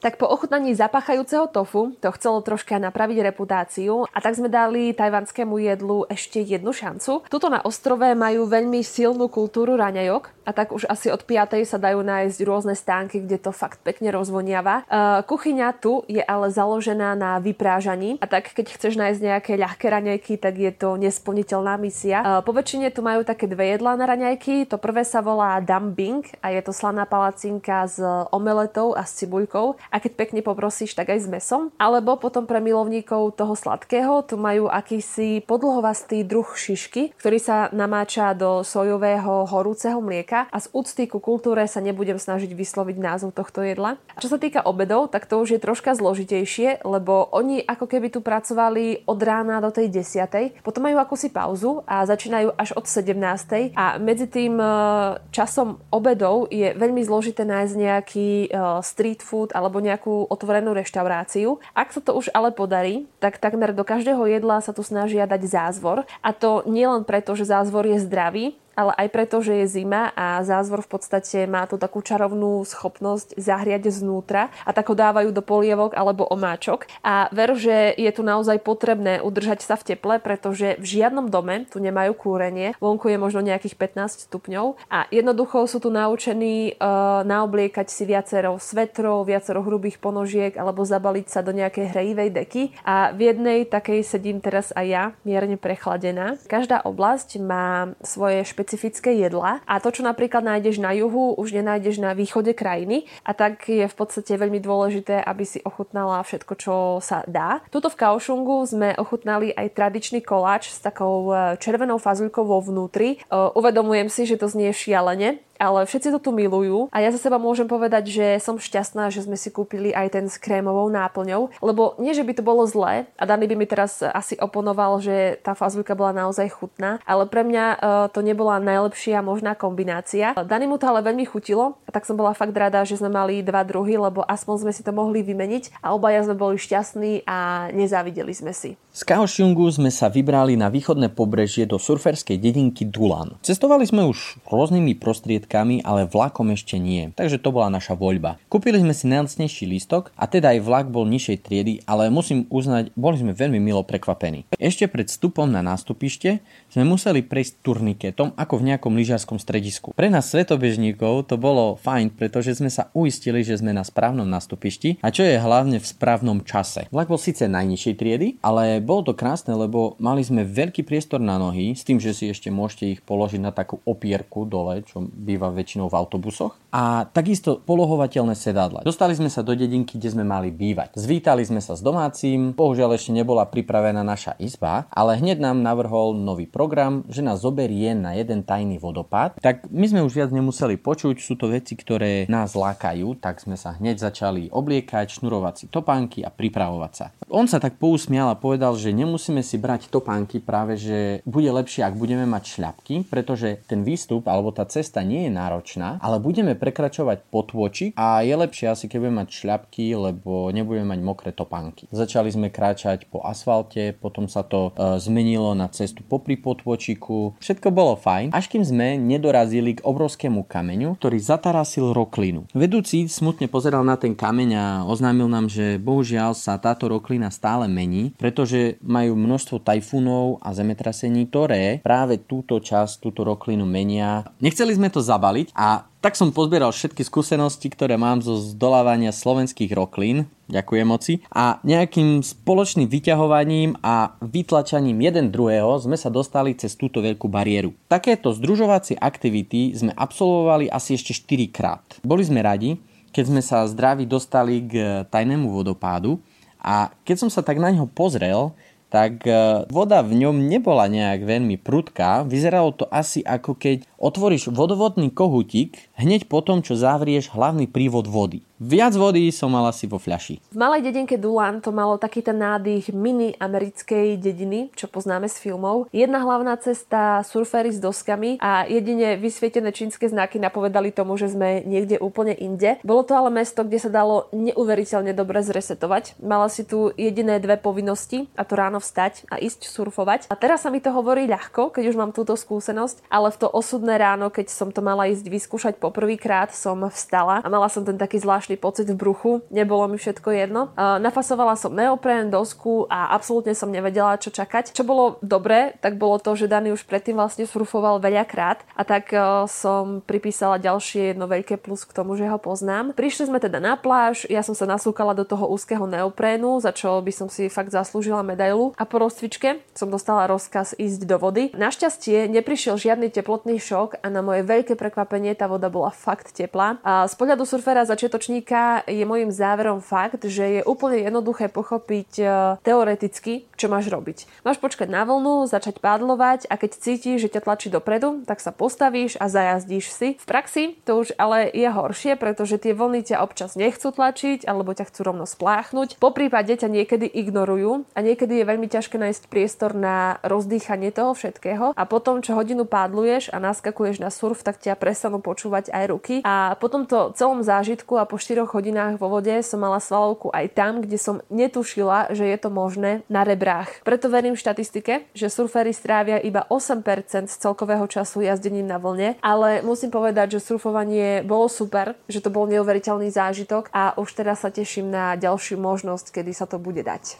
Tak po ochutnaní zapáchajúceho tofu to chcelo troška napraviť reputáciu a tak sme dali tajvanskému jedlu ešte jednu šancu. Tuto na ostrove majú veľmi silnú kultúru raňajok a tak už asi od 5. sa dajú nájsť rôzne stánky, kde to fakt pekne rozvoniava. Uh, kuchyňa tu je ale založená na vyprážaní a tak keď chceš nájsť nejaké ľahké raňajky, tak je to nesplniteľná misia. Uh, po väčšine tu majú také dve jedlá na raňajky. To prvé sa volá dumping a je to slaná palacinka s omeletou a s cibuľkou a keď pekne poprosíš, tak aj s mesom. Alebo potom pre milovníkov toho sladkého tu majú akýsi podlhovastý druh šišky, ktorý sa namáča do sojového horúceho mlieka a z úcty ku kultúre sa nebudem snažiť vysloviť názov tohto jedla. Čo sa týka obedov, tak to už je troška zložitejšie, lebo oni ako keby tu pracovali od rána do tej 10. Potom majú akúsi pauzu a začínajú až od 17. A medzi tým e, časom obedov je veľmi zložité nájsť nejaký e, street food alebo nejakú otvorenú reštauráciu. Ak sa to už ale podarí, tak takmer do každého jedla sa tu snažia dať zázvor. A to nielen preto, že zázvor je zdravý, ale aj preto, že je zima a zázvor v podstate má tú takú čarovnú schopnosť zahriať znútra a tak ho dávajú do polievok alebo omáčok. A ver, že je tu naozaj potrebné udržať sa v teple, pretože v žiadnom dome tu nemajú kúrenie, vonku je možno nejakých 15 stupňov a jednoducho sú tu naučení uh, naobliekať si viacero svetrov, viacero hrubých ponožiek alebo zabaliť sa do nejakej hrejivej deky a v jednej takej sedím teraz aj ja, mierne prechladená. Každá oblasť má svoje špeciálne špecifické jedla a to, čo napríklad nájdeš na juhu, už nenájdeš na východe krajiny a tak je v podstate veľmi dôležité, aby si ochutnala všetko, čo sa dá. Tuto v Kaošungu sme ochutnali aj tradičný koláč s takou e, červenou fazulkou vo vnútri. E, uvedomujem si, že to znie šialene, ale všetci to tu milujú a ja za seba môžem povedať, že som šťastná, že sme si kúpili aj ten s krémovou náplňou, lebo nie, že by to bolo zlé a Dani by mi teraz asi oponoval, že tá fazulka bola naozaj chutná, ale pre mňa uh, to nebola najlepšia možná kombinácia. Dani mu to ale veľmi chutilo a tak som bola fakt rada, že sme mali dva druhy, lebo aspoň sme si to mohli vymeniť a obaja sme boli šťastní a nezávideli sme si. Z Kaohsiungu sme sa vybrali na východné pobrežie do surferskej dedinky Dulan. Cestovali sme už rôznymi prostriedkami ale vlakom ešte nie. Takže to bola naša voľba. Kúpili sme si najlacnejší lístok a teda aj vlak bol nižšej triedy, ale musím uznať, boli sme veľmi milo prekvapení. Ešte pred vstupom na nástupište sme museli prejsť turniketom ako v nejakom lyžiarskom stredisku. Pre nás svetobežníkov to bolo fajn, pretože sme sa uistili, že sme na správnom nástupišti a čo je hlavne v správnom čase. Vlak bol síce najnižšej triedy, ale bolo to krásne, lebo mali sme veľký priestor na nohy, s tým, že si ešte môžete ich položiť na takú opierku dole, čo býva väčšinou v autobusoch. A takisto polohovateľné sedadla. Dostali sme sa do dedinky, kde sme mali bývať. Zvítali sme sa s domácim, bohužiaľ ešte nebola pripravená naša izba, ale hneď nám navrhol nový program, že nás zoberie na jeden tajný vodopád. Tak my sme už viac nemuseli počuť, sú to veci, ktoré nás lákajú, tak sme sa hneď začali obliekať, šnurovať si topánky a pripravovať sa. On sa tak pousmial a povedal, že nemusíme si brať topánky, práve že bude lepšie, ak budeme mať šľapky, pretože ten výstup alebo tá cesta nie je náročná, ale budeme prekračovať potôčik a je lepšie asi, keď budeme mať šľapky, lebo nebudeme mať mokré topánky. Začali sme kráčať po asfalte, potom sa to e, zmenilo na cestu popri potôčiku. Všetko bolo fajn, až kým sme nedorazili k obrovskému kameňu, ktorý zatarasil roklinu. Vedúci smutne pozeral na ten kameň a oznámil nám, že bohužiaľ sa táto roklina stále mení, pretože majú množstvo tajfúnov a zemetrasení, ktoré práve túto časť, túto roklinu menia. Nechceli sme to zabaliť a tak som pozbieral všetky skúsenosti, ktoré mám zo zdolávania slovenských roklín, ďakujem moci, a nejakým spoločným vyťahovaním a vytlačaním jeden druhého sme sa dostali cez túto veľkú bariéru. Takéto združovacie aktivity sme absolvovali asi ešte 4 krát. Boli sme radi, keď sme sa zdraví dostali k tajnému vodopádu a keď som sa tak na neho pozrel, tak e, voda v ňom nebola nejak veľmi prudká. Vyzeralo to asi ako keď otvoríš vodovodný kohutík hneď po tom, čo zavrieš hlavný prívod vody. Viac vody som mal asi vo fľaši. V malej dedinke Dulan to malo taký ten nádych mini americkej dediny, čo poznáme z filmov. Jedna hlavná cesta, surfery s doskami a jedine vysvietené čínske znaky napovedali tomu, že sme niekde úplne inde. Bolo to ale mesto, kde sa dalo neuveriteľne dobre zresetovať. Mala si tu jediné dve povinnosti a to ráno vstať a ísť surfovať. A teraz sa mi to hovorí ľahko, keď už mám túto skúsenosť, ale v to osudné ráno, keď som to mala ísť vyskúšať po poprvýkrát som vstala a mala som ten taký zvláštny pocit v bruchu. Nebolo mi všetko jedno. Nafasovala som neopren, dosku a absolútne som nevedela, čo čakať. Čo bolo dobré, tak bolo to, že Dani už predtým vlastne surfoval veľakrát a tak som pripísala ďalšie jedno veľké plus k tomu, že ho poznám. Prišli sme teda na pláž, ja som sa nasúkala do toho úzkeho neoprénu, za čo by som si fakt zaslúžila medailu a po rozcvičke som dostala rozkaz ísť do vody. Našťastie neprišiel žiadny teplotný šok a na moje veľké prekvapenie tá voda bola fakt teplá. A z pohľadu surfera začiatočníka je môjim záverom fakt, že je úplne jednoduché pochopiť e, teoreticky, čo máš robiť. Máš počkať na vlnu, začať pádlovať a keď cítiš, že ťa tlačí dopredu, tak sa postavíš a zajazdíš si. V praxi to už ale je horšie, pretože tie vlny ťa občas nechcú tlačiť alebo ťa chcú rovno spláchnuť. Po prípade ťa niekedy ignorujú a niekedy je veľmi ťažké nájsť priestor na rozdýchanie toho všetkého a potom, čo hodinu pádluješ a naskakuješ na surf, tak ťa prestanú počúvať aj ruky. A po tomto celom zážitku a po 4 hodinách vo vode som mala svalovku aj tam, kde som netušila, že je to možné na rebrách. Preto verím štatistike, že surfery strávia iba 8% z celkového času jazdením na vlne, ale musím povedať, že surfovanie bolo super, že to bol neuveriteľný zážitok a už teraz sa teším na ďalšiu možnosť, kedy sa to bude dať.